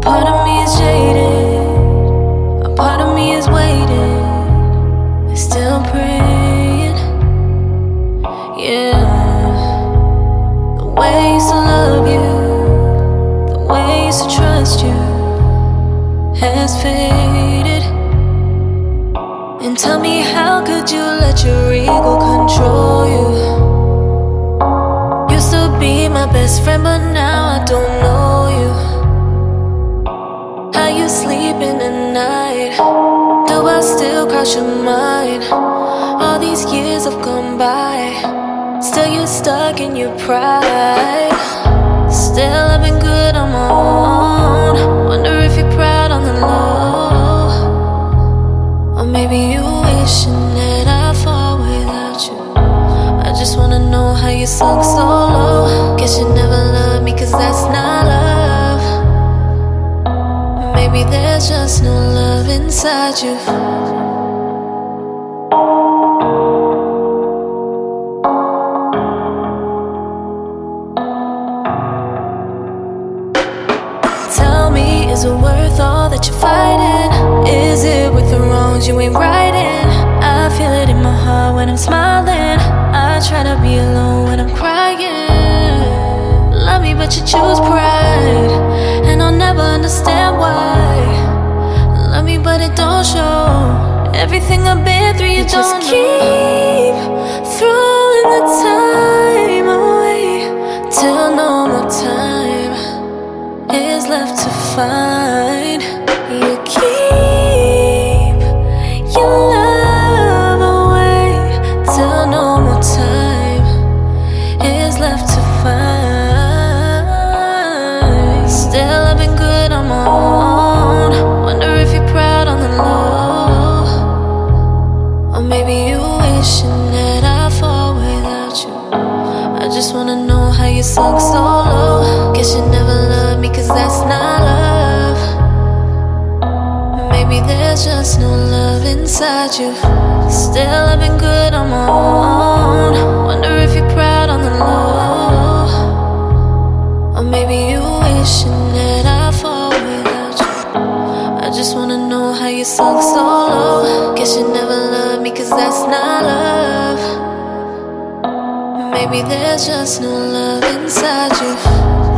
part of me is jaded, a part of me is waiting, I'm still praying. Yeah, the way I used to love you, the way I used to trust you has faded. And tell me, how could you let your ego control you? Used to be my best friend, but now I don't know you. How you sleeping at night? Do I still cross your mind? All these years have gone by. Still, you're stuck in your pride. Still, I've been good on my own. Wonder if you're proud on the low. Or maybe you wishing that I fall without you. I just wanna know how you sunk so low. Guess you never loved me, cause that's not. Maybe there's just no love inside you. Tell me, is it worth all that you're fighting? Is it worth the wrongs you ain't righting? I feel it in my heart when I'm smiling. I try to be alone when I'm crying. Love me, but you choose pride. But it don't show. Everything I've been through, you, You just don't keep throwing the time away till no more time is left to find. You keep your love away till no more time is left to just wanna know how you sunk so low. Guess you never loved me, cause that's not love. Maybe there's just no love inside you. Still, I've been good on my own. Wonder if you're proud on the low. Or maybe you wishing that I fall without you. I just wanna know how you sunk so Maybe there's just no love inside you.